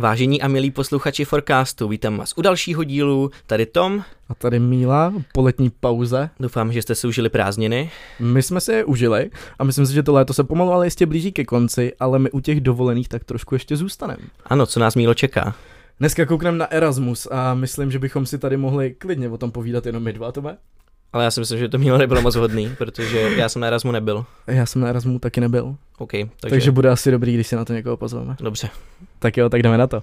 Vážení a milí posluchači Forecastu, vítám vás u dalšího dílu. Tady Tom. A tady Míla po letní pauze. Doufám, že jste si užili prázdniny. My jsme si je užili a myslím si, že to léto se pomalu ale jistě blíží ke konci, ale my u těch dovolených tak trošku ještě zůstaneme. Ano, co nás Mílo čeká? Dneska koukneme na Erasmus a myslím, že bychom si tady mohli klidně o tom povídat jenom my dva, Tome. Ale já si myslím, že to Mílo nebylo moc hodný, protože já jsem na Erasmu nebyl. Já jsem na Erasmu taky nebyl. OK, takže... Takže bude asi dobrý, když si na to někoho pozveme. Dobře. Tak jo, tak jdeme na to.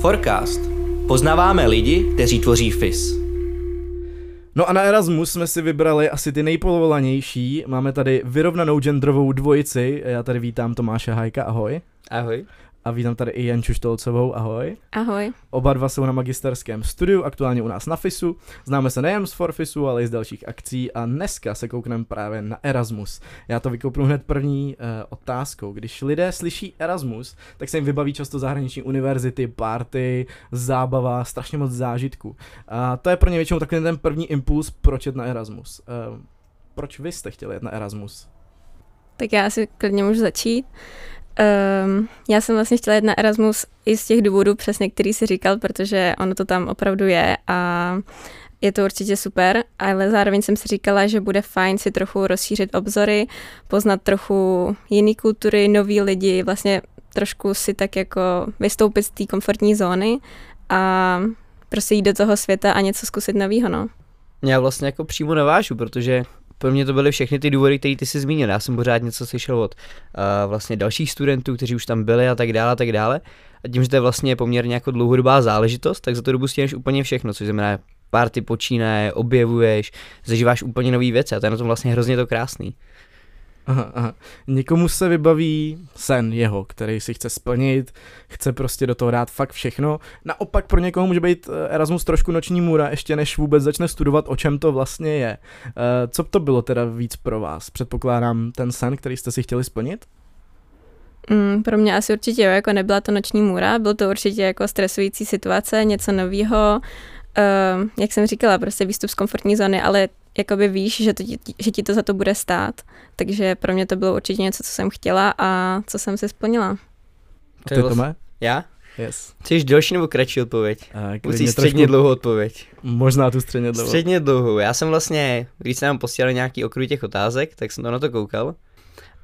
Forecast. Poznáváme lidi, kteří tvoří FIS. No a na Erasmus jsme si vybrali asi ty nejpolovolanější. Máme tady vyrovnanou genderovou dvojici. Já tady vítám Tomáše Hajka, ahoj. Ahoj. A vítám tady i Janču Štolcovou, ahoj. Ahoj. Oba dva jsou na magisterském studiu, aktuálně u nás na FISu. Známe se nejen z Forfisu, ale i z dalších akcí a dneska se koukneme právě na Erasmus. Já to vykoupnu hned první uh, otázkou. Když lidé slyší Erasmus, tak se jim vybaví často zahraniční univerzity, party, zábava, strašně moc zážitků. A to je pro ně většinou takový ten první impuls, proč jet na Erasmus. Uh, proč vy jste chtěli jet na Erasmus? Tak já si klidně můžu začít. Um, já jsem vlastně chtěla jít na Erasmus i z těch důvodů přesně, který si říkal, protože ono to tam opravdu je a je to určitě super, ale zároveň jsem si říkala, že bude fajn si trochu rozšířit obzory, poznat trochu jiný kultury, nový lidi, vlastně trošku si tak jako vystoupit z té komfortní zóny a prostě jít do toho světa a něco zkusit novýho, no. Já vlastně jako přímo navážu, protože pro mě to byly všechny ty důvody, které ty si zmínil. Já jsem pořád něco slyšel od uh, vlastně dalších studentů, kteří už tam byli a tak dále a tak dále. A tím, že to je vlastně poměrně jako dlouhodobá záležitost, tak za to dobu stěneš úplně všechno, což znamená party počínaje, objevuješ, zažíváš úplně nové věci a to je na tom vlastně hrozně to krásný. Aha, aha. Někomu se vybaví sen jeho, který si chce splnit, chce prostě do toho dát fakt všechno. Naopak pro někoho může být eh, Erasmus trošku noční můra, ještě než vůbec začne studovat, o čem to vlastně je. Eh, co to bylo teda víc pro vás? Předpokládám ten sen, který jste si chtěli splnit? Mm, pro mě asi určitě jo, jako nebyla to noční můra, byl to určitě jako stresující situace, něco nového, uh, jak jsem říkala, prostě výstup z komfortní zóny, ale jakoby víš, že, to, že ti to za to bude stát. Takže pro mě to bylo určitě něco, co jsem chtěla a co jsem si splnila. To je vlastně... Já? Yes. Chceš delší nebo kratší odpověď? Musíš středně trošku... dlouhou odpověď. Možná tu středně dlouhou. Středně dlouhou. Já jsem vlastně, když jsem nám posílal nějaký okruh těch otázek, tak jsem to na to koukal.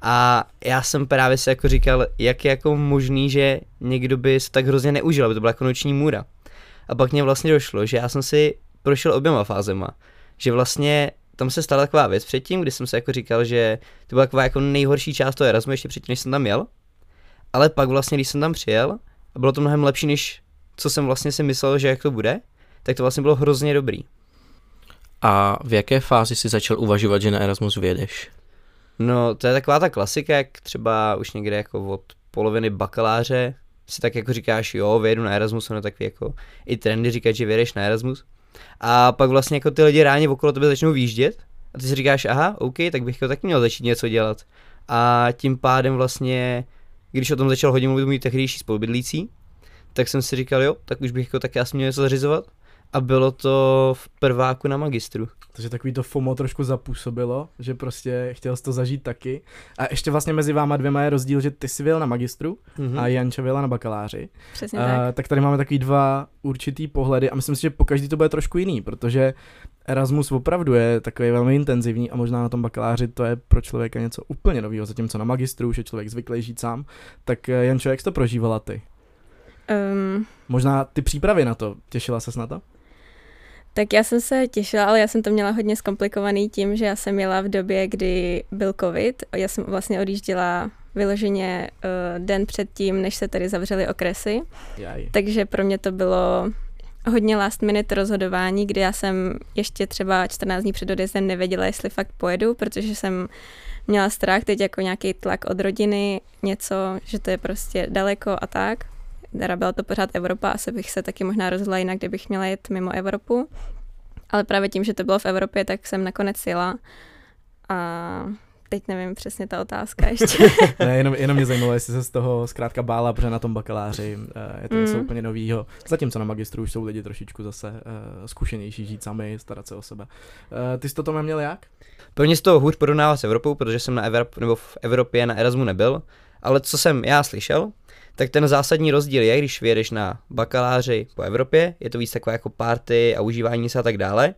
A já jsem právě si jako říkal, jak je jako možný, že někdo by se tak hrozně neužil, aby to byla jako noční můra. A pak mě vlastně došlo, že já jsem si prošel oběma fázema že vlastně tam se stala taková věc předtím, kdy jsem se jako říkal, že to byla taková jako nejhorší část toho Erasmu ještě předtím, než jsem tam jel. Ale pak vlastně, když jsem tam přijel, a bylo to mnohem lepší, než co jsem vlastně si myslel, že jak to bude, tak to vlastně bylo hrozně dobrý. A v jaké fázi si začal uvažovat, že na Erasmus vyjedeš? No, to je taková ta klasika, jak třeba už někde jako od poloviny bakaláře si tak jako říkáš, jo, vyjedu na Erasmus, no takový jako i trendy říkat, že vyjedeš na Erasmus. A pak vlastně jako ty lidi ráně okolo tebe začnou výjíždět a ty si říkáš, aha, OK, tak bych to taky měl začít něco dělat. A tím pádem vlastně, když o tom začal hodně mluvit můj tehdejší spolubydlící, tak jsem si říkal, jo, tak už bych jako taky asi měl něco zařizovat a bylo to v prváku na magistru. Takže takový to FOMO trošku zapůsobilo, že prostě chtěl jsi to zažít taky. A ještě vlastně mezi váma dvěma je rozdíl, že ty jsi byl na magistru mm-hmm. a Janča byla na bakaláři. Přesně tak. tak tady máme takový dva určitý pohledy a myslím si, že po každý to bude trošku jiný, protože Erasmus opravdu je takový velmi intenzivní a možná na tom bakaláři to je pro člověka něco úplně nového, zatímco na magistru už je člověk zvyklý žít sám. Tak eh, Jančo, jak jsi to prožívala ty? Um, Možná ty přípravy na to, těšila ses na to? Tak já jsem se těšila, ale já jsem to měla hodně zkomplikovaný tím, že já jsem jela v době, kdy byl covid. Já jsem vlastně odjížděla vyloženě uh, den předtím, než se tady zavřely okresy. Jaj. Takže pro mě to bylo hodně last minute rozhodování, kdy já jsem ještě třeba 14 dní před odjezdem nevěděla, jestli fakt pojedu, protože jsem měla strach teď jako nějaký tlak od rodiny, něco, že to je prostě daleko a tak teda byla to pořád Evropa, asi bych se taky možná rozhodla jinak, kdybych měla jet mimo Evropu. Ale právě tím, že to bylo v Evropě, tak jsem nakonec jela. A teď nevím přesně ta otázka ještě. ne, jenom, jenom mě zajímalo, jestli se z toho zkrátka bála, protože na tom bakaláři uh, je to něco Mm. úplně novýho. Zatímco na magistru už jsou lidi trošičku zase uh, zkušenější, žít sami, starat se o sebe. Uh, ty jsi to Tome měl jak? Pro mě z toho hůř porovnává s Evropou, protože jsem na Evrop, nebo v Evropě na Erasmu nebyl, ale co jsem já slyšel, tak ten zásadní rozdíl je, když vyjedeš na bakaláři po Evropě, je to víc takové jako party a užívání se a tak dále.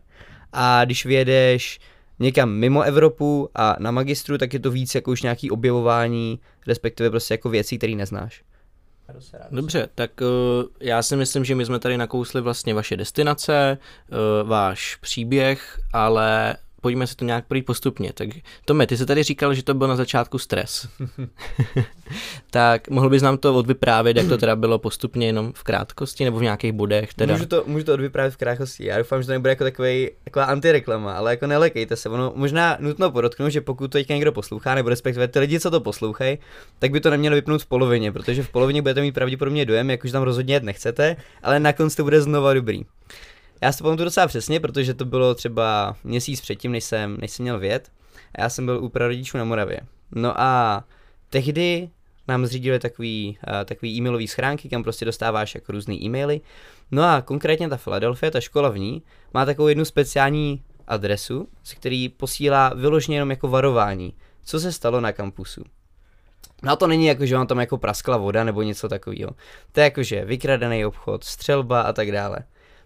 A když vyjedeš někam mimo Evropu a na magistru, tak je to víc jako už nějaký objevování, respektive prostě jako věcí, které neznáš. Dobře, tak uh, já si myslím, že my jsme tady nakousli vlastně vaše destinace, uh, váš příběh, ale pojďme si to nějak projít postupně. Tak Tome, ty jsi tady říkal, že to byl na začátku stres. tak mohl bys nám to odvyprávět, jak to teda bylo postupně jenom v krátkosti nebo v nějakých bodech? Teda? Můžu to, můžu to odvyprávět v krátkosti. Já doufám, že to nebude jako takový, taková antireklama, ale jako nelekejte se. Ono možná nutno podotknout, že pokud to teďka někdo poslouchá, nebo respektive ty lidi, co to poslouchají, tak by to nemělo vypnout v polovině, protože v polovině budete mít pravděpodobně dojem, jak už tam rozhodně jet nechcete, ale na konci to bude znova dobrý. Já si to pamatuju docela přesně, protože to bylo třeba měsíc předtím, než jsem, než jsem měl vět. A já jsem byl u prarodičů na Moravě. No a tehdy nám zřídili takový, uh, takový e-mailový schránky, kam prostě dostáváš jako různý e-maily. No a konkrétně ta Philadelphia, ta škola v ní, má takovou jednu speciální adresu, z který posílá vyloženě jenom jako varování, co se stalo na kampusu. No a to není jako, že vám tam jako praskla voda nebo něco takového. To je jako, že vykradený obchod, střelba a tak dále.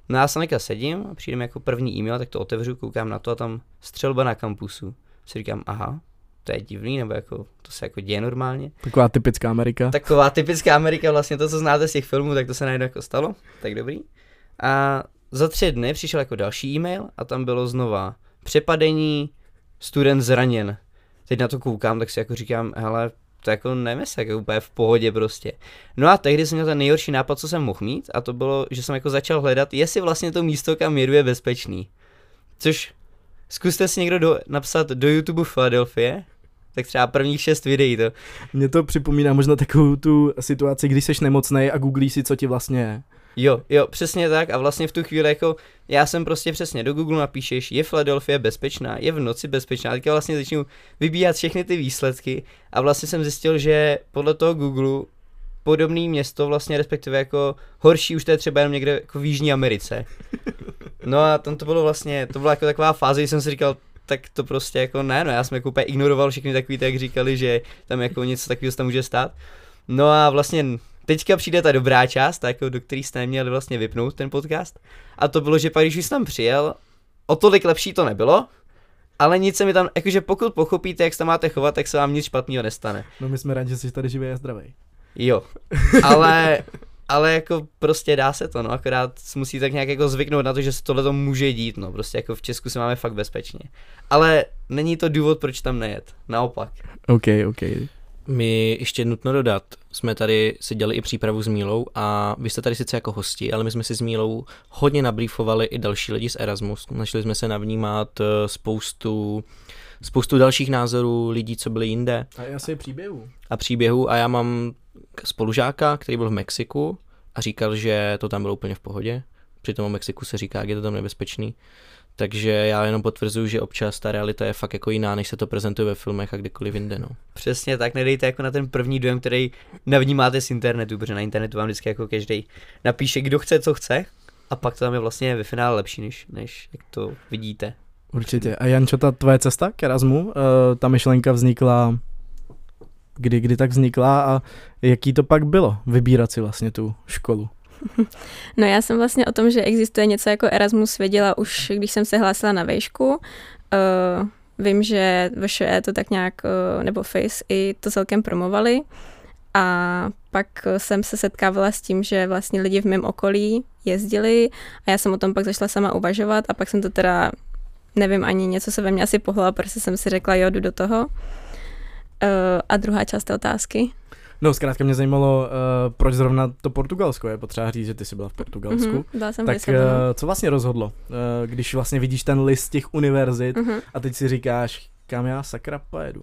No já jsem sedím a přijde mi jako první e-mail, tak to otevřu, koukám na to a tam střelba na kampusu. Si říkám, aha, to je divný, nebo jako, to se jako děje normálně. Taková typická Amerika. Taková typická Amerika, vlastně to, co znáte z těch filmů, tak to se najednou jako stalo, tak dobrý. A za tři dny přišel jako další e-mail a tam bylo znova přepadení, student zraněn. Teď na to koukám, tak si jako říkám, hele, to jako nemysl, jako úplně v pohodě prostě. No a tehdy jsem měl ten nejhorší nápad, co jsem mohl mít a to bylo, že jsem jako začal hledat, jestli vlastně to místo, kam jedu, je bezpečný. Což zkuste si někdo do, napsat do YouTube Philadelphia, tak třeba prvních šest videí to. Mně to připomíná možná takovou tu situaci, když jsi nemocnej a googlíš si, co ti vlastně je. Jo, jo, přesně tak a vlastně v tu chvíli jako já jsem prostě přesně do Google napíšeš, je Philadelphia bezpečná, je v noci bezpečná, teďka vlastně začnu vybíhat všechny ty výsledky a vlastně jsem zjistil, že podle toho Google podobný město vlastně respektive jako horší už to je třeba jenom někde jako v Jižní Americe. No a tam to bylo vlastně, to byla jako taková fáze, kdy jsem si říkal, tak to prostě jako ne, no já jsem jako úplně ignoroval všechny takový, tak jak říkali, že tam jako něco takového tam může stát. No a vlastně teďka přijde ta dobrá část, ta jako do který jste neměli vlastně vypnout ten podcast. A to bylo, že pak když už jsem tam přijel, o tolik lepší to nebylo, ale nic se mi tam, jakože pokud pochopíte, jak se tam máte chovat, tak se vám nic špatného nestane. No my jsme rádi, že jsi tady živý a zdravý. Jo, ale, ale jako prostě dá se to, no, akorát musí tak nějak jako zvyknout na to, že se tohle to může dít, no, prostě jako v Česku se máme fakt bezpečně. Ale není to důvod, proč tam nejet, naopak. OK, OK. My ještě nutno dodat, jsme tady si dělali i přípravu s Mílou a vy jste tady sice jako hosti, ale my jsme si s Mílou hodně nabrýfovali i další lidi z Erasmus. Našli jsme se navnímat eh, spoustu, spoustu dalších názorů lidí, co byli jinde A já si příběhu. a příběhů a já mám spolužáka, který byl v Mexiku a říkal, že to tam bylo úplně v pohodě. Přitom o Mexiku se říká, jak je to tam nebezpečný. Takže já jenom potvrzuju, že občas ta realita je fakt jako jiná, než se to prezentuje ve filmech a kdekoliv jinde. No. Přesně tak, nedejte jako na ten první dojem, který navnímáte z internetu, protože na internetu vám vždycky jako každý napíše, kdo chce, co chce, a pak to tam je vlastně ve finále lepší, než, než jak to vidíte. Určitě. A Jančo, ta tvoje cesta k Erasmu, uh, ta myšlenka vznikla, kdy, kdy tak vznikla a jaký to pak bylo, vybírat si vlastně tu školu? No já jsem vlastně o tom, že existuje něco jako Erasmus věděla už, když jsem se hlásila na vejšku. Uh, vím, že VŠE to tak nějak, uh, nebo FACE i to celkem promovali. A pak jsem se setkávala s tím, že vlastně lidi v mém okolí jezdili a já jsem o tom pak zašla sama uvažovat a pak jsem to teda, nevím ani, něco se ve mně asi pohlo, protože jsem si řekla, jo, jdu do toho. Uh, a druhá část té otázky. No, zkrátka mě zajímalo, uh, proč zrovna to Portugalsko je potřeba říct, že ty jsi byla v Portugalsku. Mhm, byla jsem Tak uh, co vlastně rozhodlo, uh, když vlastně vidíš ten list těch univerzit Mhm. a teď si říkáš, kam já sakra pojedu?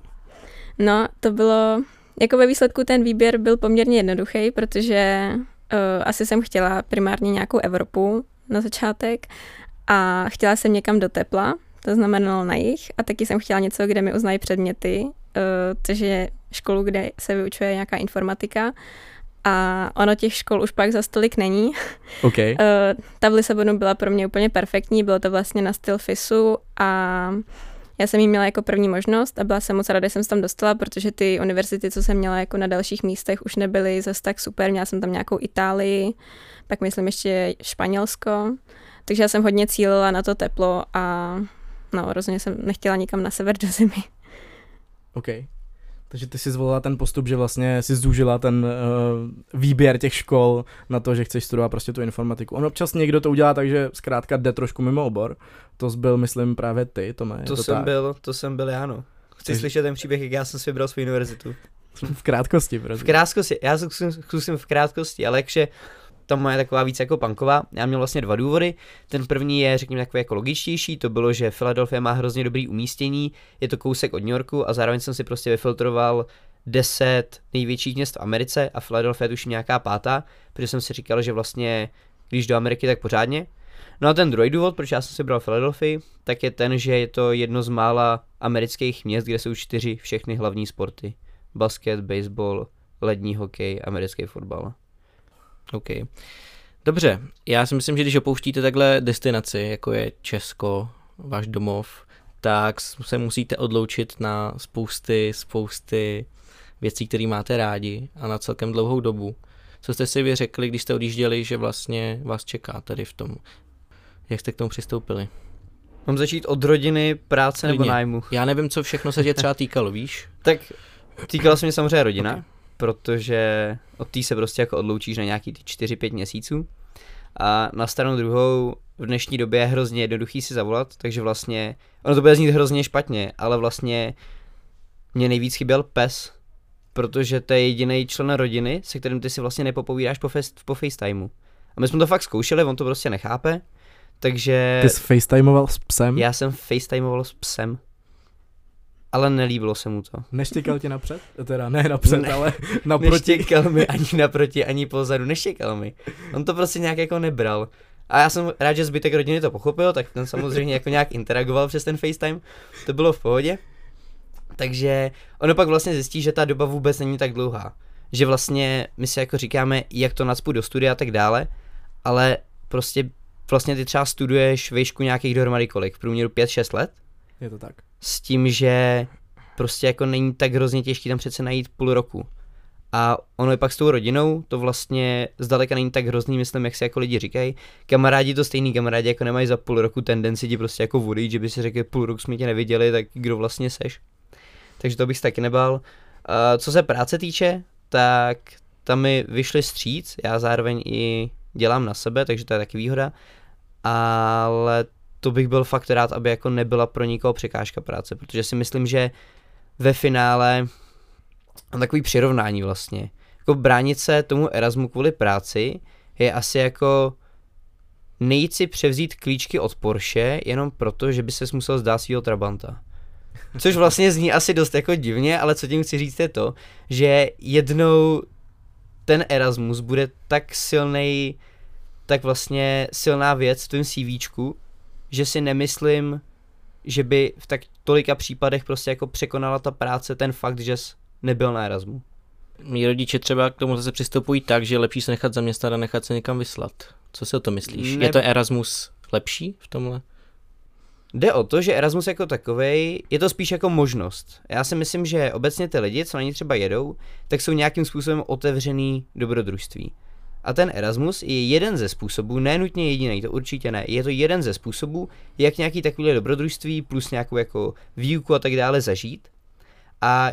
No, to bylo, jako ve výsledku ten výběr byl poměrně jednoduchý, protože uh, asi jsem chtěla primárně nějakou Evropu na začátek a chtěla jsem někam do tepla, to znamenalo na jich, a taky jsem chtěla něco, kde mi uznají předměty což je školu, kde se vyučuje nějaká informatika. A ono těch škol už pak za stolik není. Okay. Ta v Lisabonu byla pro mě úplně perfektní, bylo to vlastně na styl FISu a já jsem ji měla jako první možnost a byla jsem moc ráda, že jsem se tam dostala, protože ty univerzity, co jsem měla jako na dalších místech, už nebyly zase tak super. Měla jsem tam nějakou Itálii, pak myslím ještě Španělsko. Takže já jsem hodně cílila na to teplo a no, rozhodně jsem nechtěla nikam na sever do zimy. OK. Takže ty si zvolila ten postup, že vlastně si zúžila ten uh, výběr těch škol na to, že chceš studovat prostě tu informatiku. On občas někdo to udělá tak, že zkrátka jde trošku mimo obor. To byl, myslím, právě ty, Tome. To, to jsem tak? byl, to jsem byl já, no. Chci Takže... slyšet ten příběh, jak já jsem si vybral svou univerzitu. V krátkosti, prostě. V krátkosti, já zkusím, zkusím v krátkosti, ale jakže ta moje taková víc jako punková. Já měl vlastně dva důvody. Ten první je, řekněme, takový jako logičtější, to bylo, že Philadelphia má hrozně dobrý umístění, je to kousek od New Yorku a zároveň jsem si prostě vyfiltroval 10 největších měst v Americe a Philadelphia je tuším nějaká pátá, protože jsem si říkal, že vlastně když do Ameriky, tak pořádně. No a ten druhý důvod, proč já jsem si bral Philadelphia, tak je ten, že je to jedno z mála amerických měst, kde jsou čtyři všechny hlavní sporty. Basket, baseball, lední hokej, americký fotbal. OK. Dobře, já si myslím, že když opouštíte takhle destinaci, jako je Česko, váš domov, tak se musíte odloučit na spousty, spousty věcí, které máte rádi a na celkem dlouhou dobu. Co jste si vy řekli, když jste odjížděli, že vlastně vás čeká tady v tom? Jak jste k tomu přistoupili? Mám začít od rodiny, práce Klidně. nebo nájmu? Já nevím, co všechno se tě třeba týkalo, víš? tak týkala se mě samozřejmě rodina. Okay protože od té se prostě jako odloučíš na nějaký ty 4-5 měsíců. A na stranu druhou v dnešní době je hrozně jednoduchý si zavolat, takže vlastně, ono to bude znít hrozně špatně, ale vlastně mě nejvíc chyběl pes, protože to je jediný člen rodiny, se kterým ty si vlastně nepopovídáš po, fest, po FaceTimeu. A my jsme to fakt zkoušeli, on to prostě nechápe, takže... Ty jsi FaceTimeoval s psem? Já jsem FaceTimeoval s psem ale nelíbilo se mu to. Neštěkal tě napřed? Teda ne napřed, ne, ale naproti. Neštěkal mi ani naproti, ani pozadu, neštěkal mi. On to prostě nějak jako nebral. A já jsem rád, že zbytek rodiny to pochopil, tak ten samozřejmě jako nějak interagoval přes ten FaceTime. To bylo v pohodě. Takže ono pak vlastně zjistí, že ta doba vůbec není tak dlouhá. Že vlastně my si jako říkáme, jak to nacpu do studia a tak dále, ale prostě vlastně ty třeba studuješ výšku nějakých dohromady kolik, v průměru 5-6 let. Je to tak s tím, že prostě jako není tak hrozně těžký tam přece najít půl roku. A ono je pak s tou rodinou, to vlastně zdaleka není tak hrozný, myslím, jak si jako lidi říkají. Kamarádi to stejný kamarádi jako nemají za půl roku tendenci ti prostě jako vodit, že by si řekl, půl roku jsme tě neviděli, tak kdo vlastně seš. Takže to bych si taky nebal. Uh, co se práce týče, tak tam mi vyšly stříc, já zároveň i dělám na sebe, takže to je taky výhoda. Ale to bych byl fakt rád, aby jako nebyla pro nikoho překážka práce, protože si myslím, že ve finále takový přirovnání vlastně. Jako bránit se tomu Erasmu kvůli práci je asi jako nejít si převzít klíčky od Porsche jenom proto, že by se musel zdát svého Trabanta. Což vlastně zní asi dost jako divně, ale co tím chci říct je to, že jednou ten Erasmus bude tak silný, tak vlastně silná věc v tom CVčku, že si nemyslím, že by v tak tolika případech prostě jako překonala ta práce ten fakt, že jsi nebyl na Erasmu. Mí rodiče třeba k tomu zase přistupují tak, že je lepší se nechat zaměstnat a nechat se někam vyslat. Co si o to myslíš? Ne... Je to Erasmus lepší v tomhle? Jde o to, že Erasmus jako takový je to spíš jako možnost. Já si myslím, že obecně ty lidi, co na ně třeba jedou, tak jsou nějakým způsobem otevřený dobrodružství. A ten Erasmus je jeden ze způsobů, ne nutně jediný, to určitě ne, je to jeden ze způsobů, jak nějaký takový dobrodružství plus nějakou jako výuku a tak dále zažít. A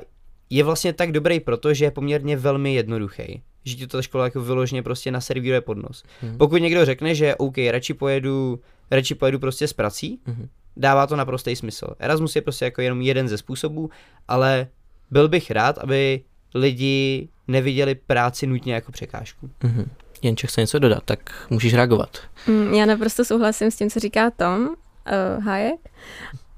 je vlastně tak dobrý, protože je poměrně velmi jednoduchý. Že ti to ta škola jako vyloženě prostě naservíruje pod nos. Hmm. Pokud někdo řekne, že OK, radši pojedu, radši pojedu prostě s prací, hmm. dává to naprostý smysl. Erasmus je prostě jako jenom jeden ze způsobů, ale byl bych rád, aby lidi neviděli práci nutně jako překážku. Mm-hmm. Jenče chce něco dodat, tak můžeš reagovat. Mm, já naprosto souhlasím s tím, co říká Tom uh, Hayek.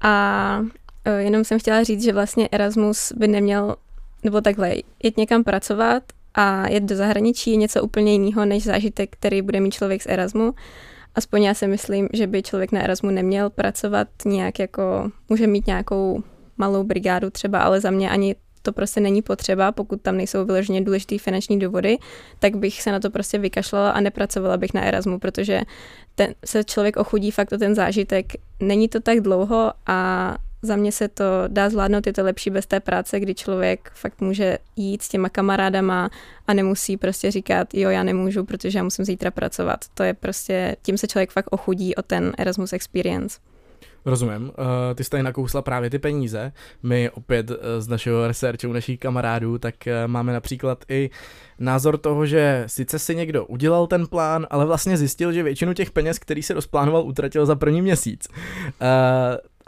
A uh, jenom jsem chtěla říct, že vlastně Erasmus by neměl, nebo takhle, jet někam pracovat a jet do zahraničí je něco úplně jiného než zážitek, který bude mít člověk z Erasmu. Aspoň já si myslím, že by člověk na Erasmu neměl pracovat nějak jako, může mít nějakou malou brigádu třeba, ale za mě ani to prostě není potřeba, pokud tam nejsou vyloženě důležité finanční důvody, tak bych se na to prostě vykašlala a nepracovala bych na Erasmu, protože ten, se člověk ochudí fakt o ten zážitek. Není to tak dlouho a za mě se to dá zvládnout, je to lepší bez té práce, kdy člověk fakt může jít s těma kamarádama a nemusí prostě říkat, jo, já nemůžu, protože já musím zítra pracovat. To je prostě, tím se člověk fakt ochudí o ten Erasmus Experience. Rozumím. Uh, ty jsi tady nakousla právě ty peníze. My opět uh, z našeho researchu, našich kamarádů, tak uh, máme například i názor toho, že sice si někdo udělal ten plán, ale vlastně zjistil, že většinu těch peněz, který se rozplánoval, utratil za první měsíc. Uh,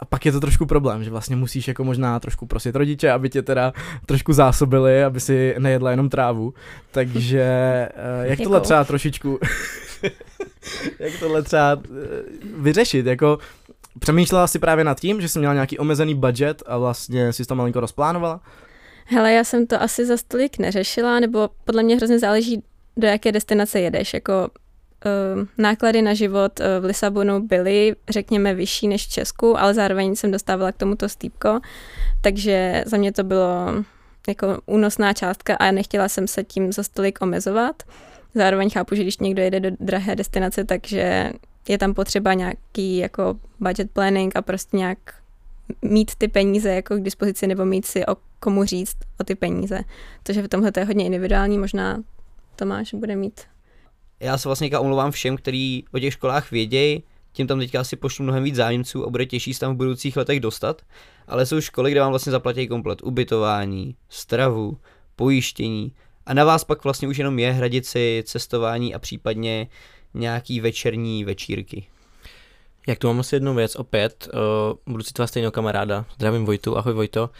a pak je to trošku problém, že vlastně musíš jako možná trošku prosit rodiče, aby tě teda trošku zásobili, aby si nejedla jenom trávu. Takže uh, jak tohle třeba trošičku, jak tohle třeba vyřešit, jako Přemýšlela jsi právě nad tím, že jsi měla nějaký omezený budget a vlastně si to malinko rozplánovala? Hele, já jsem to asi za stolik neřešila, nebo podle mě hrozně záleží, do jaké destinace jedeš. Jako uh, náklady na život uh, v Lisabonu byly, řekněme, vyšší než v Česku, ale zároveň jsem dostávala k tomuto stýpko, takže za mě to bylo jako únosná částka a nechtěla jsem se tím za stolik omezovat. Zároveň chápu, že když někdo jede do drahé destinace, takže je tam potřeba nějaký jako budget planning a prostě nějak mít ty peníze jako k dispozici nebo mít si o komu říct o ty peníze. Takže v tomhle to je hodně individuální, možná Tomáš bude mít. Já se vlastně omlouvám všem, kteří o těch školách vědějí, tím tam teďka asi pošlu mnohem víc zájemců a bude těžší se tam v budoucích letech dostat, ale jsou školy, kde vám vlastně zaplatí komplet ubytování, stravu, pojištění a na vás pak vlastně už jenom je hradit si cestování a případně nějaký večerní večírky. Jak tu mám asi jednu věc, opět, uh, budu citovat stejného kamaráda, zdravím Vojtu, ahoj Vojto.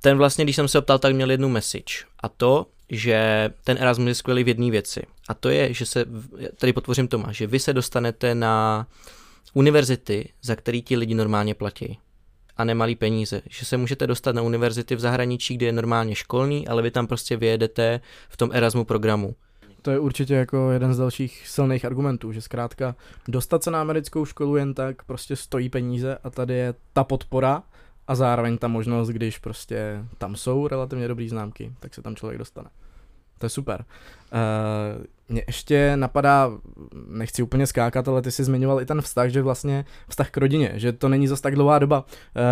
Ten vlastně, když jsem se optal, tak měl jednu message a to, že ten Erasmus je skvělý v jedné věci a to je, že se, tady potvořím Toma, že vy se dostanete na univerzity, za který ti lidi normálně platí a nemalý peníze. Že se můžete dostat na univerzity v zahraničí, kde je normálně školní, ale vy tam prostě vyjedete v tom Erasmu programu to je určitě jako jeden z dalších silných argumentů, že zkrátka dostat se na americkou školu jen tak prostě stojí peníze a tady je ta podpora a zároveň ta možnost, když prostě tam jsou relativně dobrý známky, tak se tam člověk dostane. To je super. Uh, mě ještě napadá, nechci úplně skákat, ale ty jsi zmiňoval i ten vztah, že vlastně vztah k rodině, že to není zas tak dlouhá doba.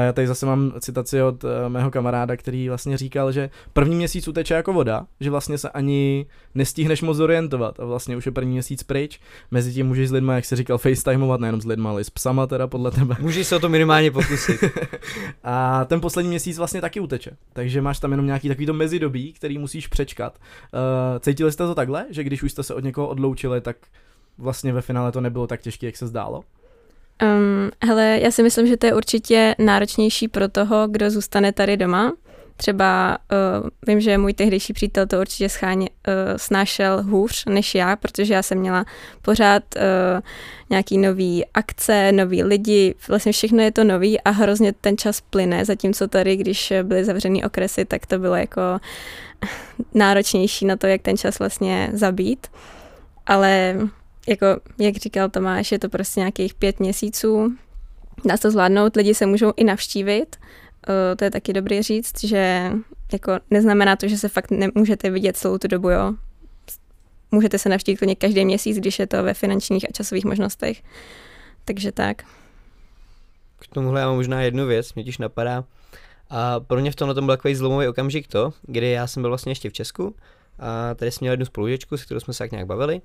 Já tady zase mám citaci od eh, mého kamaráda, který vlastně říkal, že první měsíc uteče jako voda, že vlastně se ani nestihneš moc orientovat a vlastně už je první měsíc pryč. Mezi tím můžeš s lidma, jak se říkal, facetimeovat, nejenom s lidma, ale i s psama teda podle tebe. Můžeš se o to minimálně pokusit. a ten poslední měsíc vlastně taky uteče, takže máš tam jenom nějaký takovýto mezidobí, který musíš přečkat. Uh, cítili jste to takhle, že když už jste se od někoho odloučili, tak vlastně ve finále to nebylo tak těžké, jak se zdálo? Um, hele, já si myslím, že to je určitě náročnější pro toho, kdo zůstane tady doma. Třeba uh, vím, že můj tehdejší přítel to určitě scháně, uh, snášel hůř než já, protože já jsem měla pořád uh, nějaký nový akce, nový lidi, vlastně všechno je to nový a hrozně ten čas plyne, zatímco tady, když byly zavřený okresy, tak to bylo jako náročnější na to, jak ten čas vlastně zabít. Ale jako, jak říkal Tomáš, je to prostě nějakých pět měsíců, dá se to zvládnout, lidi se můžou i navštívit, to je taky dobrý říct, že jako neznamená to, že se fakt nemůžete vidět celou tu dobu, jo. Můžete se navštívit klidně každý měsíc, když je to ve finančních a časových možnostech. Takže tak. K tomuhle já mám možná jednu věc, mě tiž napadá. A pro mě v tomhle tom byl takový zlomový okamžik to, kdy já jsem byl vlastně ještě v Česku a tady jsem měl jednu spolužečku, s kterou jsme se tak nějak bavili.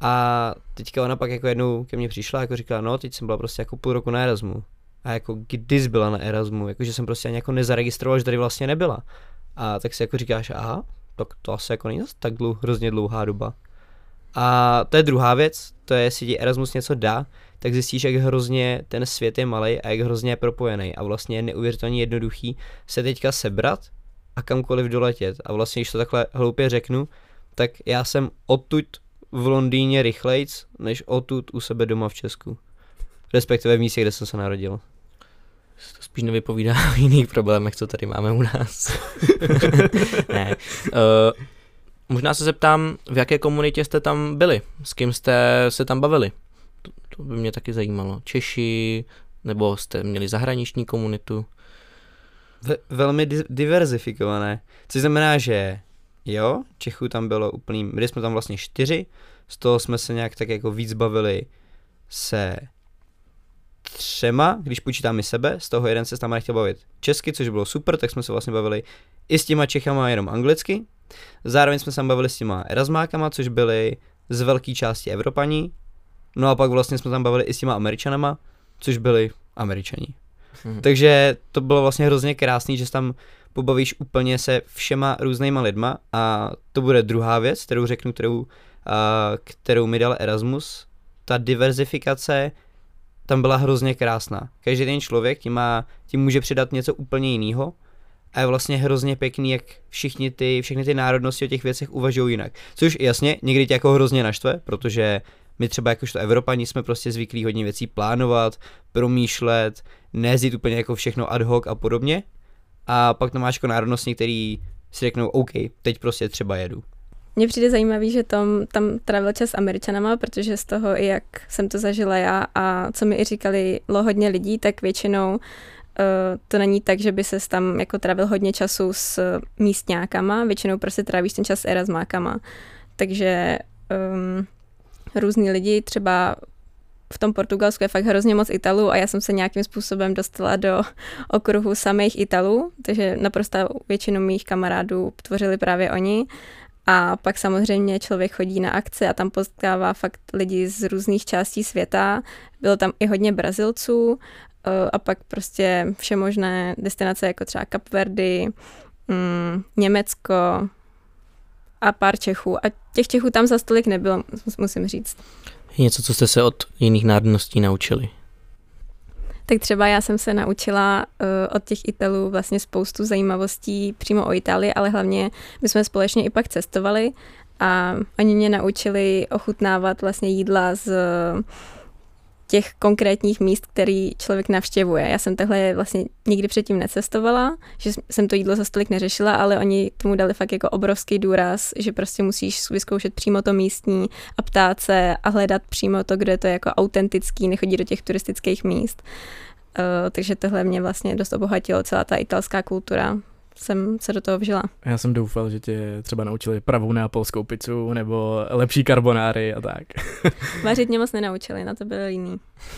A teďka ona pak jako jednou ke mně přišla, jako říkala, no teď jsem byla prostě jako půl roku na Erasmu. A jako kdy jsi byla na Erasmu, jakože jsem prostě ani jako nezaregistroval, že tady vlastně nebyla. A tak si jako říkáš, aha, tak to asi jako není tak dlouho, hrozně dlouhá doba. A to je druhá věc, to je, jestli ti Erasmus něco dá, tak zjistíš, jak hrozně ten svět je malý a jak hrozně je propojený. A vlastně je neuvěřitelně jednoduchý se teďka sebrat a kamkoliv doletět. A vlastně, když to takhle hloupě řeknu, tak já jsem odtud v Londýně rychlejc, než odtud u sebe doma v Česku. Respektive v místě, kde jsem se narodil. To spíš nevypovídá o jiných problémech, co tady máme u nás. ne. Uh, možná se zeptám, v jaké komunitě jste tam byli? S kým jste se tam bavili? To, to by mě taky zajímalo. Češi, nebo jste měli zahraniční komunitu? ve, velmi di- diverzifikované. Což znamená, že jo, Čechů tam bylo úplný, byli jsme tam vlastně čtyři, z toho jsme se nějak tak jako víc bavili se třema, když počítám i sebe, z toho jeden se s náma nechtěl bavit česky, což bylo super, tak jsme se vlastně bavili i s těma Čechama jenom anglicky. Zároveň jsme se tam bavili s těma Erasmákama, což byli z velké části Evropaní. No a pak vlastně jsme tam bavili i s těma Američanama, což byli Američani. Mhm. Takže to bylo vlastně hrozně krásný, že se tam pobavíš úplně se všema různýma lidma a to bude druhá věc, kterou řeknu, kterou, a, kterou mi dal Erasmus. Ta diverzifikace tam byla hrozně krásná. Každý ten člověk tím, má, tím může přidat něco úplně jiného a je vlastně hrozně pěkný, jak všichni ty, všechny ty národnosti o těch věcech uvažují jinak. Což jasně, někdy tě jako hrozně naštve, protože my třeba jakožto Evropani jsme prostě zvyklí hodně věcí plánovat, promýšlet, nejezdit úplně jako všechno ad hoc a podobně. A pak tam máš jako národnosti, který si řeknou, OK, teď prostě třeba jedu. Mně přijde zajímavý, že Tom tam trávil čas s Američanama, protože z toho, jak jsem to zažila já a co mi i říkali hodně lidí, tak většinou uh, to není tak, že by se tam jako trávil hodně času s místňákama, většinou prostě trávíš ten čas s erasmákama. Takže um, různí lidi třeba v tom Portugalsku je fakt hrozně moc Italů a já jsem se nějakým způsobem dostala do okruhu samých Italů, takže naprosto většinu mých kamarádů tvořili právě oni. A pak samozřejmě člověk chodí na akce a tam potkává fakt lidi z různých částí světa. Bylo tam i hodně Brazilců eh, a pak prostě vše možné destinace jako třeba Kapverdy, mm, Německo a pár Čechů. A těch Čechů tam za stolik nebylo, musím říct. Něco, co jste se od jiných národností naučili. Tak třeba já jsem se naučila uh, od těch Italů vlastně spoustu zajímavostí přímo o Itálii, ale hlavně my jsme společně i pak cestovali a oni mě naučili ochutnávat vlastně jídla z těch konkrétních míst, který člověk navštěvuje. Já jsem takhle vlastně nikdy předtím necestovala, že jsem to jídlo za stolik neřešila, ale oni tomu dali fakt jako obrovský důraz, že prostě musíš vyzkoušet přímo to místní a ptát se a hledat přímo to, kde to je jako autentický, nechodí do těch turistických míst. Uh, takže tohle mě vlastně dost obohatilo, celá ta italská kultura jsem se do toho vžila. Já jsem doufal, že tě třeba naučili pravou neapolskou pizzu nebo lepší karbonáry a tak. Vařit mě moc nenaučili, na to byly jiný.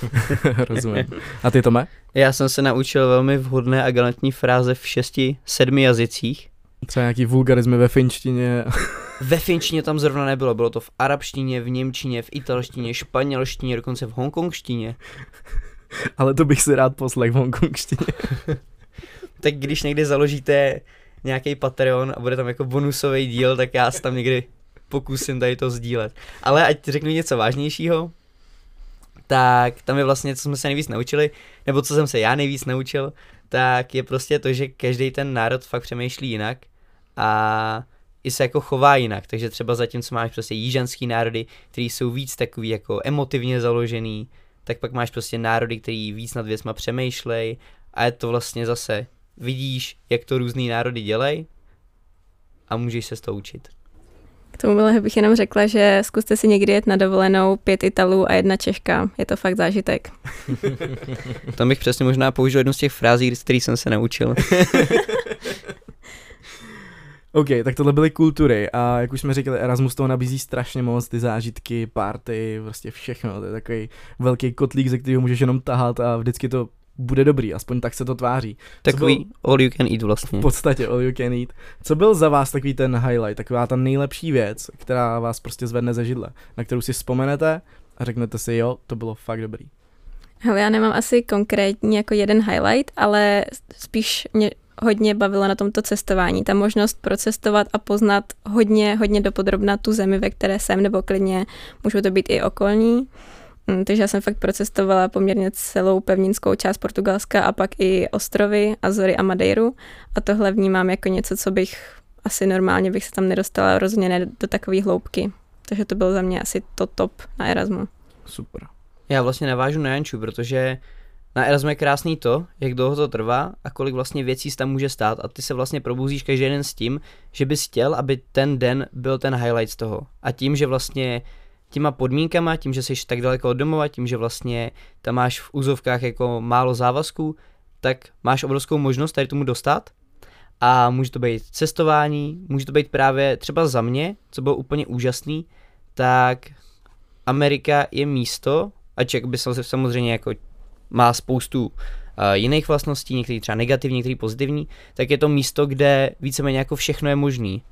Rozumím. A ty Tome? Já jsem se naučil velmi vhodné a galantní fráze v šesti, sedmi jazycích. Třeba nějaký vulgarizmy ve finštině. Ve finštině tam zrovna nebylo, bylo to v arabštině, v němčině, v italštině, španělštině, dokonce v hongkongštině. Ale to bych si rád poslech v hongkongštině. tak když někdy založíte nějaký Patreon a bude tam jako bonusový díl, tak já se tam někdy pokusím tady to sdílet. Ale ať řeknu něco vážnějšího, tak tam je vlastně, co jsme se nejvíc naučili, nebo co jsem se já nejvíc naučil, tak je prostě to, že každý ten národ fakt přemýšlí jinak a i se jako chová jinak, takže třeba zatímco máš prostě jížanský národy, který jsou víc takový jako emotivně založený, tak pak máš prostě národy, který víc nad věcma přemýšlej a je to vlastně zase vidíš, jak to různý národy dělají a můžeš se z toho učit. K tomu bych jenom řekla, že zkuste si někdy jet na dovolenou pět Italů a jedna Češka. Je to fakt zážitek. Tam bych přesně možná použil jednu z těch frází, z kterých jsem se naučil. OK, tak tohle byly kultury a jak už jsme říkali, Erasmus toho nabízí strašně moc, ty zážitky, party, prostě všechno. To je takový velký kotlík, ze kterého můžeš jenom tahat a vždycky to bude dobrý, aspoň tak se to tváří. Takový byl, all you can eat vlastně. V podstatě all you can eat. Co byl za vás takový ten highlight, taková ta nejlepší věc, která vás prostě zvedne ze židle, na kterou si vzpomenete a řeknete si, jo, to bylo fakt dobrý. Hele, já nemám asi konkrétní jako jeden highlight, ale spíš mě hodně bavilo na tomto cestování. Ta možnost procestovat a poznat hodně, hodně dopodrobna tu zemi, ve které jsem, nebo klidně můžou to být i okolní. Mm, takže já jsem fakt procestovala poměrně celou pevninskou část Portugalska a pak i ostrovy, Azory a Madeiru. A tohle vnímám jako něco, co bych asi normálně bych se tam nedostala rozhodně ne do takové hloubky. Takže to bylo za mě asi to top na Erasmu. Super. Já vlastně navážu na Janču, protože na Erasmu je krásný to, jak dlouho to trvá a kolik vlastně věcí tam může stát a ty se vlastně probuzíš každý den s tím, že bys chtěl, aby ten den byl ten highlight z toho. A tím, že vlastně těma podmínkama, tím, že jsi tak daleko od domova, tím, že vlastně tam máš v úzovkách jako málo závazků, tak máš obrovskou možnost tady tomu dostat a může to být cestování, může to být právě třeba za mě, co bylo úplně úžasný, tak Amerika je místo, ač jak by se samozřejmě jako má spoustu uh, jiných vlastností, některý třeba negativní, některý pozitivní, tak je to místo, kde víceméně jako všechno je možný.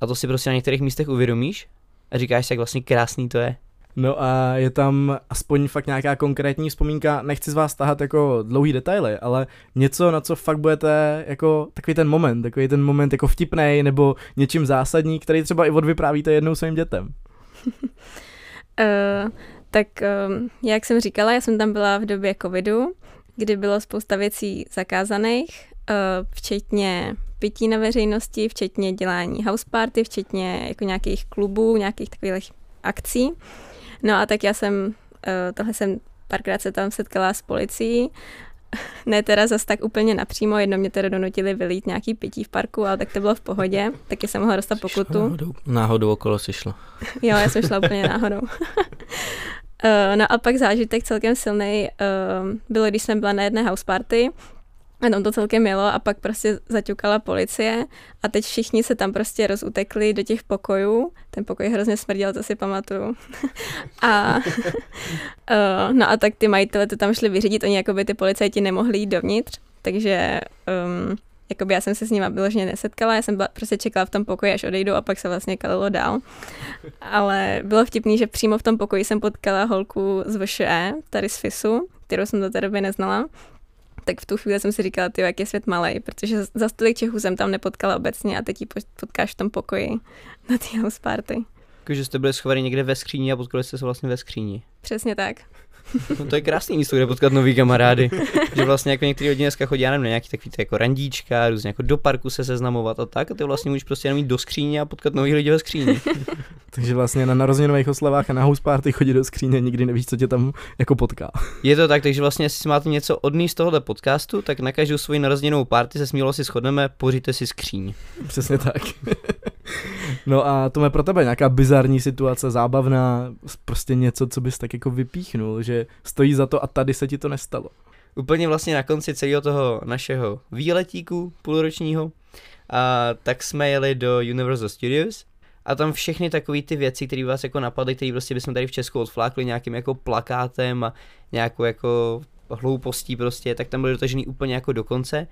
A to si prostě na některých místech uvědomíš a říkáš jak vlastně krásný to je. No a je tam aspoň fakt nějaká konkrétní vzpomínka, nechci z vás tahat jako dlouhý detaily, ale něco, na co fakt budete jako takový ten moment, takový ten moment jako vtipný nebo něčím zásadní, který třeba i odvyprávíte jednou svým dětem. uh, tak um, jak jsem říkala, já jsem tam byla v době covidu, kdy bylo spousta věcí zakázaných, uh, včetně pití na veřejnosti, včetně dělání house party, včetně jako nějakých klubů, nějakých takových akcí. No a tak já jsem, uh, tohle jsem párkrát se tam setkala s policií, ne teda zas tak úplně napřímo, jedno mě teda donutili vylít nějaký pití v parku, ale tak to bylo v pohodě, taky jsem mohla dostat pokutu. Náhodou, náhodou okolo si šlo. jo, já jsem šla úplně náhodou. Uh, no a pak zážitek celkem silný uh, bylo, když jsem byla na jedné house party a tam to celkem mělo a pak prostě zaťukala policie a teď všichni se tam prostě rozutekli do těch pokojů. Ten pokoj hrozně smrděl, to si pamatuju. a uh, no a tak ty majitele to tam šli vyřídit, oni jako by ty policajti nemohli jít dovnitř, takže um, jakoby já jsem se s nima vyloženě nesetkala, já jsem byla, prostě čekala v tom pokoji, až odejdou a pak se vlastně kalilo dál. Ale bylo vtipný, že přímo v tom pokoji jsem potkala holku z VŠE, tady z FISu, kterou jsem do té doby neznala. Tak v tu chvíli jsem si říkala, ty, jak je svět malý, protože za tolik Čechů jsem tam nepotkala obecně a teď ji potkáš v tom pokoji na té house party. Jakože jste byli schovaní někde ve skříni a potkali jste se vlastně ve skříni. Přesně tak. No to je krásný místo, kde potkat nový kamarády. že vlastně jako některý lidi dneska chodí, já nevím, na nějaký takový jako randíčka, různě jako do parku se seznamovat a tak. A ty vlastně můžeš prostě jenom jít do skříně a potkat nový lidi ve skříni. Takže vlastně na narozeninových oslavách a na house party chodit do skříně, nikdy nevíš, co tě tam jako potká. Je to tak, takže vlastně, jestli máte něco odný z tohohle podcastu, tak na každou svoji narozeninovou party se smílo si shodneme, pořiďte si skříň. Přesně tak. No a to je pro tebe nějaká bizarní situace, zábavná, prostě něco, co bys tak jako vypíchnul, že stojí za to a tady se ti to nestalo. Úplně vlastně na konci celého toho našeho výletíku půlročního, a tak jsme jeli do Universal Studios a tam všechny takové ty věci, které vás jako napadly, které prostě bychom tady v Česku odflákli nějakým jako plakátem a nějakou jako hloupostí prostě, tak tam byly dotažený úplně jako do konce.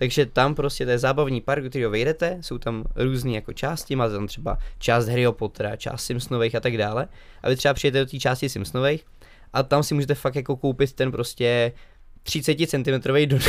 Takže tam prostě to je zábavní park, do kterého vejdete, jsou tam různé jako části, máte tam třeba část Harryho Pottera, část Simpsonových a tak dále. A vy třeba přijete do té části Simpsonových a tam si můžete fakt jako koupit ten prostě 30 cm donut.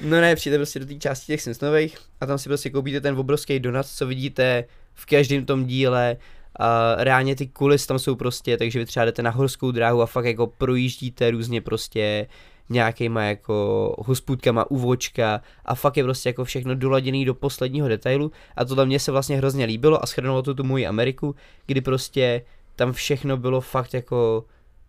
no ne, přijďte prostě do té části těch Simpsonových a tam si prostě koupíte ten obrovský donut, co vidíte v každém tom díle, a reálně ty kulis tam jsou prostě, takže vy třeba jdete na horskou dráhu a fakt jako projíždíte různě prostě nějakýma jako hospůdkama, uvočka a fakt je prostě jako všechno doladěný do posledního detailu a to tam mě se vlastně hrozně líbilo a schrnulo to tu moji Ameriku, kdy prostě tam všechno bylo fakt jako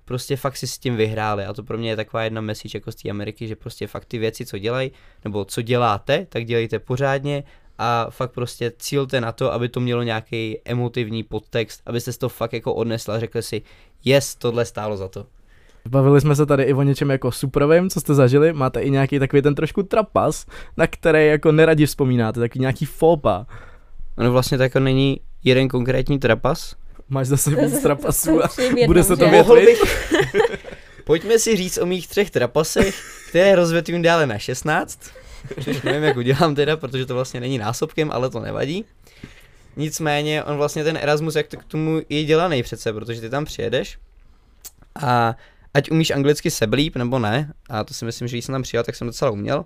prostě fakt si s tím vyhráli a to pro mě je taková jedna message jako z té Ameriky, že prostě fakt ty věci, co dělají, nebo co děláte, tak dělejte pořádně a fakt prostě cílte na to, aby to mělo nějaký emotivní podtext, abyste to fakt jako odnesla a řekli si, yes, tohle stálo za to. Bavili jsme se tady i o něčem jako superovém, co jste zažili. Máte i nějaký takový ten trošku trapas, na který jako neradi vzpomínáte, takový nějaký fópa. Ano, vlastně to jako není jeden konkrétní trapas. Máš zase víc trapasů a bude se to větlit. Pojďme si říct o mých třech trapasech, které rozvětvím dále na 16. Což nevím, jak udělám teda, protože to vlastně není násobkem, ale to nevadí. Nicméně on vlastně ten Erasmus, jak to k tomu je dělaný přece, protože ty tam přijedeš a ať umíš anglicky seblíp nebo ne, a to si myslím, že jsem tam přijel, tak jsem docela uměl,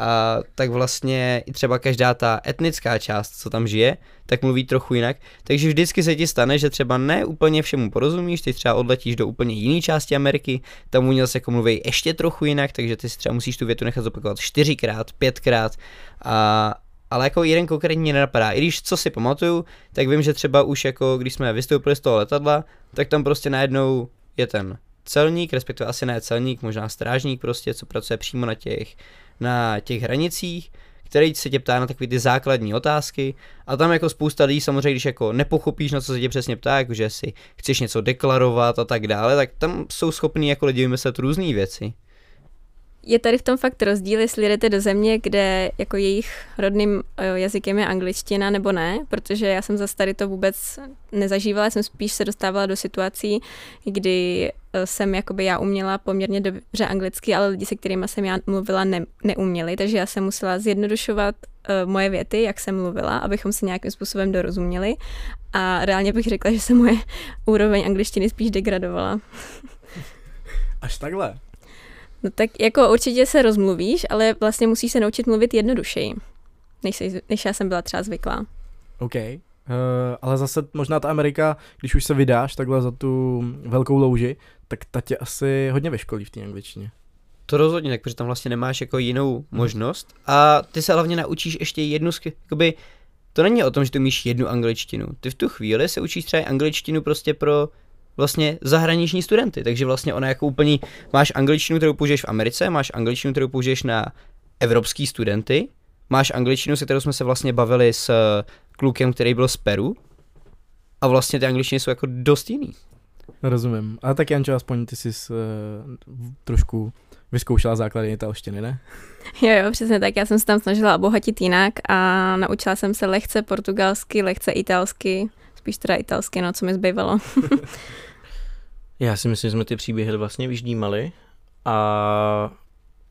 a tak vlastně i třeba každá ta etnická část, co tam žije, tak mluví trochu jinak. Takže vždycky se ti stane, že třeba ne úplně všemu porozumíš, ty třeba odletíš do úplně jiné části Ameriky, tam uměl se jako mluví ještě trochu jinak, takže ty si třeba musíš tu větu nechat zopakovat čtyřikrát, pětkrát a, ale jako jeden konkrétně nenapadá. I když co si pamatuju, tak vím, že třeba už jako když jsme vystoupili z toho letadla, tak tam prostě najednou je ten celník, respektive asi ne celník, možná strážník prostě, co pracuje přímo na těch, na těch hranicích, který se tě ptá na takové ty základní otázky a tam jako spousta lidí samozřejmě, když jako nepochopíš, na co se tě přesně ptá, jako že si chceš něco deklarovat a tak dále, tak tam jsou schopní jako lidi vymyslet různé věci. je tady v tom fakt rozdíl, jestli jdete do země, kde jako jejich rodným eh, jazykem je angličtina nebo ne, protože já jsem zase tady to vůbec nezažívala, jsem spíš se dostávala do situací, kdy jsem jakoby já uměla poměrně dobře anglicky, ale lidi, se kterými jsem já mluvila, ne, neuměli, takže já jsem musela zjednodušovat uh, moje věty, jak jsem mluvila, abychom se nějakým způsobem dorozuměli a reálně bych řekla, že se moje úroveň angličtiny spíš degradovala. Až takhle? No tak jako určitě se rozmluvíš, ale vlastně musíš se naučit mluvit jednodušeji, než, se, než já jsem byla třeba zvyklá. OK. Uh, ale zase možná ta Amerika, když už se vydáš takhle za tu velkou louži, tak ta tě asi hodně vyškolí v té angličtině. To rozhodně, tak protože tam vlastně nemáš jako jinou hmm. možnost a ty se hlavně naučíš ještě jednu, jakoby, to není o tom, že ty umíš jednu angličtinu. Ty v tu chvíli se učíš třeba angličtinu prostě pro vlastně zahraniční studenty, takže vlastně ona jako úplně, máš angličtinu, kterou použiješ v Americe, máš angličtinu, kterou použiješ na evropský studenty, máš angličtinu, se kterou jsme se vlastně bavili s klukem, který byl z Peru a vlastně ty angličtiny jsou jako dost jiný. Rozumím. A tak Jančo, aspoň ty jsi uh, trošku vyzkoušela základy italštiny, ne? Jo, jo, přesně tak. Já jsem se tam snažila obohatit jinak a naučila jsem se lehce portugalsky, lehce italsky, spíš teda italsky, no, co mi zbývalo. Já si myslím, že jsme ty příběhy vlastně vyždímali a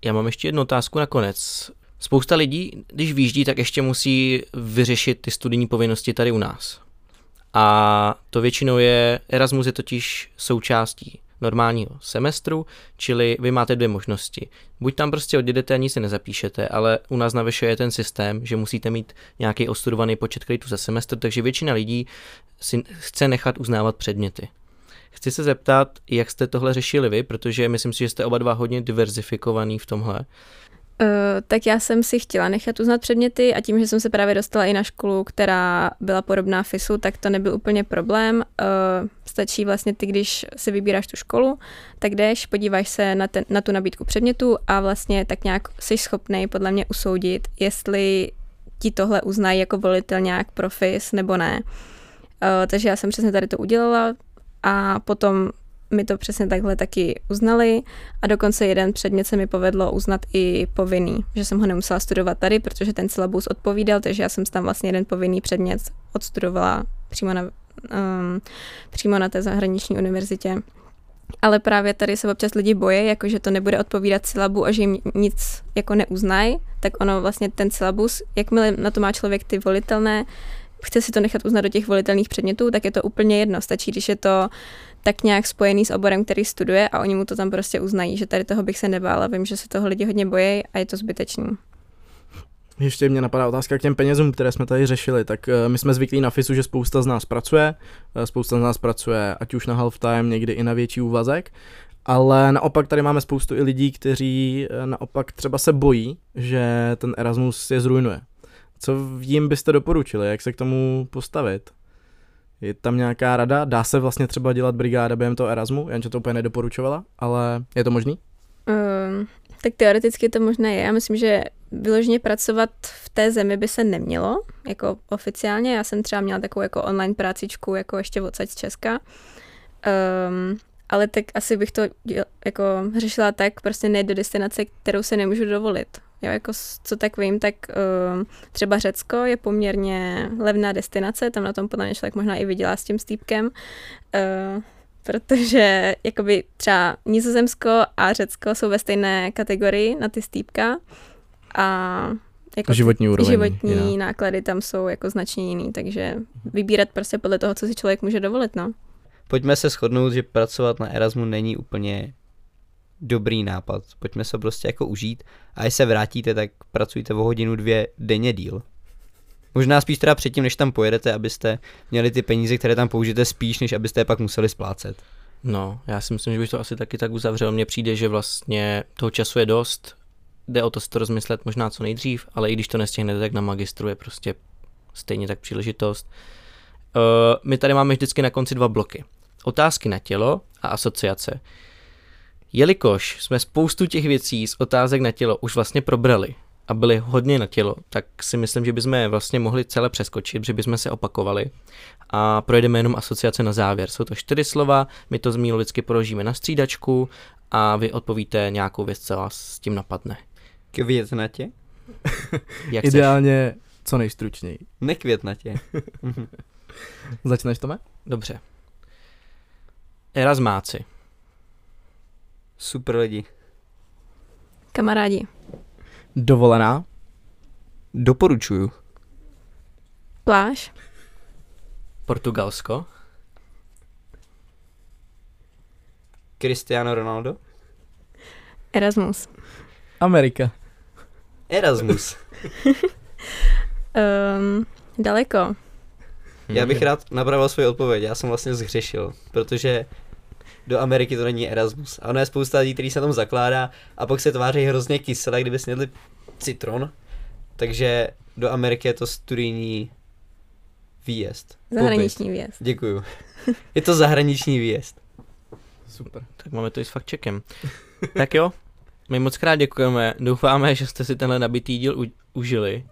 já mám ještě jednu otázku nakonec. Spousta lidí, když výjíždí, tak ještě musí vyřešit ty studijní povinnosti tady u nás. A to většinou je, Erasmus je totiž součástí normálního semestru, čili vy máte dvě možnosti. Buď tam prostě odjedete a nic si nezapíšete, ale u nás na je ten systém, že musíte mít nějaký ostudovaný počet kreditů za semestr, takže většina lidí si chce nechat uznávat předměty. Chci se zeptat, jak jste tohle řešili vy, protože myslím si, že jste oba dva hodně diverzifikovaný v tomhle. Uh, tak já jsem si chtěla nechat uznat předměty a tím, že jsem se právě dostala i na školu, která byla podobná FISu, tak to nebyl úplně problém. Uh, stačí vlastně ty, když si vybíráš tu školu, tak jdeš, podíváš se na, ten, na tu nabídku předmětu a vlastně tak nějak jsi schopný podle mě usoudit, jestli ti tohle uznají jako volitel nějak pro FIS nebo ne. Uh, takže já jsem přesně tady to udělala a potom mi to přesně takhle taky uznali a dokonce jeden předmět se mi povedlo uznat i povinný, že jsem ho nemusela studovat tady, protože ten syllabus odpovídal, takže já jsem tam vlastně jeden povinný předmět odstudovala přímo na, um, přímo na té zahraniční univerzitě. Ale právě tady se občas lidi boje, jako že to nebude odpovídat syllabu a že jim nic jako neuznají, tak ono vlastně ten syllabus, jakmile na to má člověk ty volitelné, chce si to nechat uznat do těch volitelných předmětů, tak je to úplně jedno. Stačí, když je to tak nějak spojený s oborem, který studuje a oni mu to tam prostě uznají, že tady toho bych se nebála. Vím, že se toho lidi hodně bojí a je to zbytečný. Ještě mě napadá otázka k těm penězům, které jsme tady řešili. Tak uh, my jsme zvyklí na FISu, že spousta z nás pracuje, uh, spousta z nás pracuje ať už na half time, někdy i na větší úvazek, ale naopak tady máme spoustu i lidí, kteří uh, naopak třeba se bojí, že ten Erasmus je zrujnuje. Co jim byste doporučili, jak se k tomu postavit? Je tam nějaká rada? Dá se vlastně třeba dělat brigáda během toho Erasmu? Janče to úplně nedoporučovala, ale je to možný? Um, tak teoreticky to možné je. Já myslím, že vyloženě pracovat v té zemi by se nemělo, jako oficiálně. Já jsem třeba měla takovou jako online prácičku, jako ještě odsaď z Česka. Um, ale tak asi bych to jako řešila tak, prostě nejde do destinace, kterou se nemůžu dovolit. Jo, jako co tak vím, tak uh, třeba Řecko je poměrně levná destinace, tam na tom podle mě člověk možná i vydělá s tím stýpkem, uh, protože jakoby třeba Nizozemsko a Řecko jsou ve stejné kategorii na ty stýpka a jako životní úroveň. Životní jiná. náklady tam jsou jako značně jiný, takže vybírat prostě podle toho, co si člověk může dovolit, no. Pojďme se shodnout, že pracovat na Erasmu není úplně dobrý nápad. Pojďme se prostě jako užít a když se vrátíte, tak pracujte o hodinu, dvě denně díl. Možná spíš teda předtím, než tam pojedete, abyste měli ty peníze, které tam použijete spíš, než abyste je pak museli splácet. No, já si myslím, že bych to asi taky tak uzavřel. Mně přijde, že vlastně toho času je dost, jde o to si to rozmyslet možná co nejdřív, ale i když to nestihnete, tak na magistru je prostě stejně tak příležitost. Uh, my tady máme vždycky na konci dva bloky. Otázky na tělo a asociace. Jelikož jsme spoustu těch věcí z otázek na tělo už vlastně probrali a byli hodně na tělo, tak si myslím, že bychom je vlastně mohli celé přeskočit, že bychom se opakovali a projedeme jenom asociace na závěr. Jsou to čtyři slova, my to zmínu vždycky položíme na střídačku a vy odpovíte nějakou věc, co vás s tím napadne. Květnatě? Jak chceš. Ideálně co nejstručněji. Nekvětnatě. Začneš, Tome? Dobře. Erasmáci. Super lidi. Kamarádi. Dovolená. Doporučuju. Pláž. Portugalsko. Cristiano Ronaldo. Erasmus. Amerika. Erasmus. Um, daleko. Já bych rád napravil svoji odpověď, já jsem vlastně zhřešil, protože do Ameriky to není Erasmus. A ono je spousta lidí, kteří se tom zakládá a pak se tváří hrozně kyselé, kdyby snědli citron. Takže do Ameriky je to studijní výjezd. Zahraniční Pobyt. výjezd. Děkuju. Je to zahraniční výjezd. Super. Tak máme to i s fact tak jo, my moc krát děkujeme, doufáme, že jste si tenhle nabitý díl u- užili.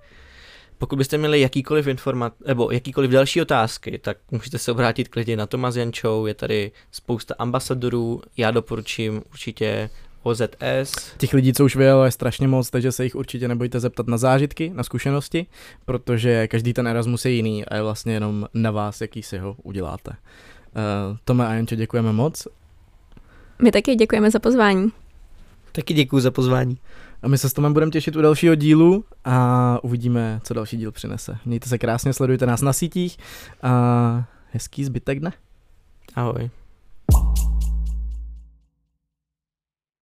Pokud byste měli jakýkoliv informat, nebo jakýkoliv další otázky, tak můžete se obrátit klidně na Tomas Jančou, je tady spousta ambasadorů, já doporučím určitě OZS, Těch lidí, co už vyjelo, je strašně moc, takže se jich určitě nebojte zeptat na zážitky, na zkušenosti, protože každý ten Erasmus je jiný a je vlastně jenom na vás, jaký si ho uděláte. Uh, Tome a Jančo, děkujeme moc My taky děkujeme za pozvání. Taky děkuju za pozvání. A my se s Tomem budeme těšit u dalšího dílu a uvidíme, co další díl přinese. Mějte se krásně, sledujte nás na sítích a hezký zbytek dne. ahoj.